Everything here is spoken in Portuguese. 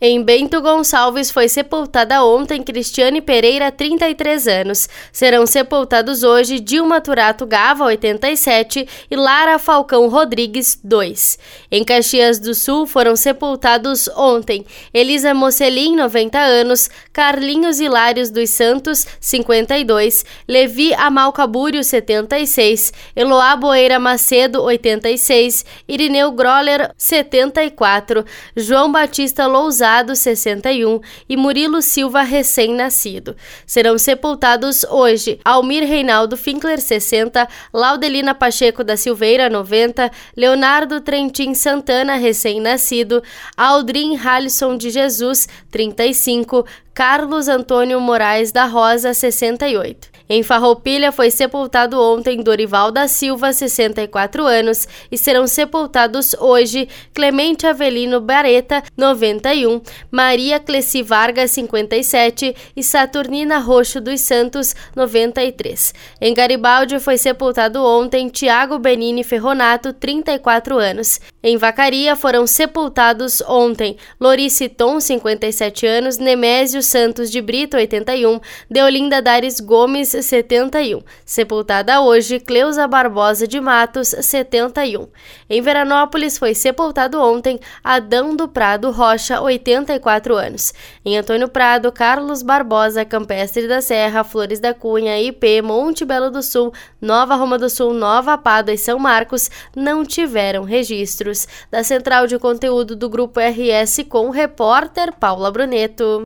Em Bento Gonçalves foi sepultada ontem Cristiane Pereira, 33 anos. Serão sepultados hoje Dilma Turato Gava, 87 e Lara Falcão Rodrigues, 2. Em Caxias do Sul foram sepultados ontem Elisa Mocelin, 90 anos, Carlinhos Hilários dos Santos, 52, Levi Amalcabúrio, 76, Eloá Boeira Macedo, 86, Irineu Groller, 74, João Batista Lousada, 61, e Murilo Silva, recém-nascido. Serão sepultados hoje Almir Reinaldo Finkler, 60, Laudelina Pacheco da Silveira, 90, Leonardo Trentin Santana, recém-nascido, Aldrin Halisson de Jesus, 35, Carlos Antônio Moraes da Rosa, 68. Em Farroupilha foi sepultado ontem Dorival da Silva, 64 anos, e serão sepultados hoje Clemente Avelino Bareta, 91, Maria Cleci Vargas, 57 e Saturnina Roxo dos Santos, 93. Em Garibaldi foi sepultado ontem Tiago Benini Ferronato, 34 anos. Em Vacaria foram sepultados ontem Lorice Tom, 57 anos, Nemésio Santos de Brito, 81, Deolinda Dares Gomes, 71. Sepultada hoje, Cleusa Barbosa de Matos, 71. Em Veranópolis foi sepultado ontem Adão do Prado Rocha, 84 anos. Em Antônio Prado, Carlos Barbosa, Campestre da Serra, Flores da Cunha, IP, Monte Belo do Sul, Nova Roma do Sul, Nova Pádua e São Marcos não tiveram registros. Da central de conteúdo do Grupo RS com o repórter Paula Bruneto.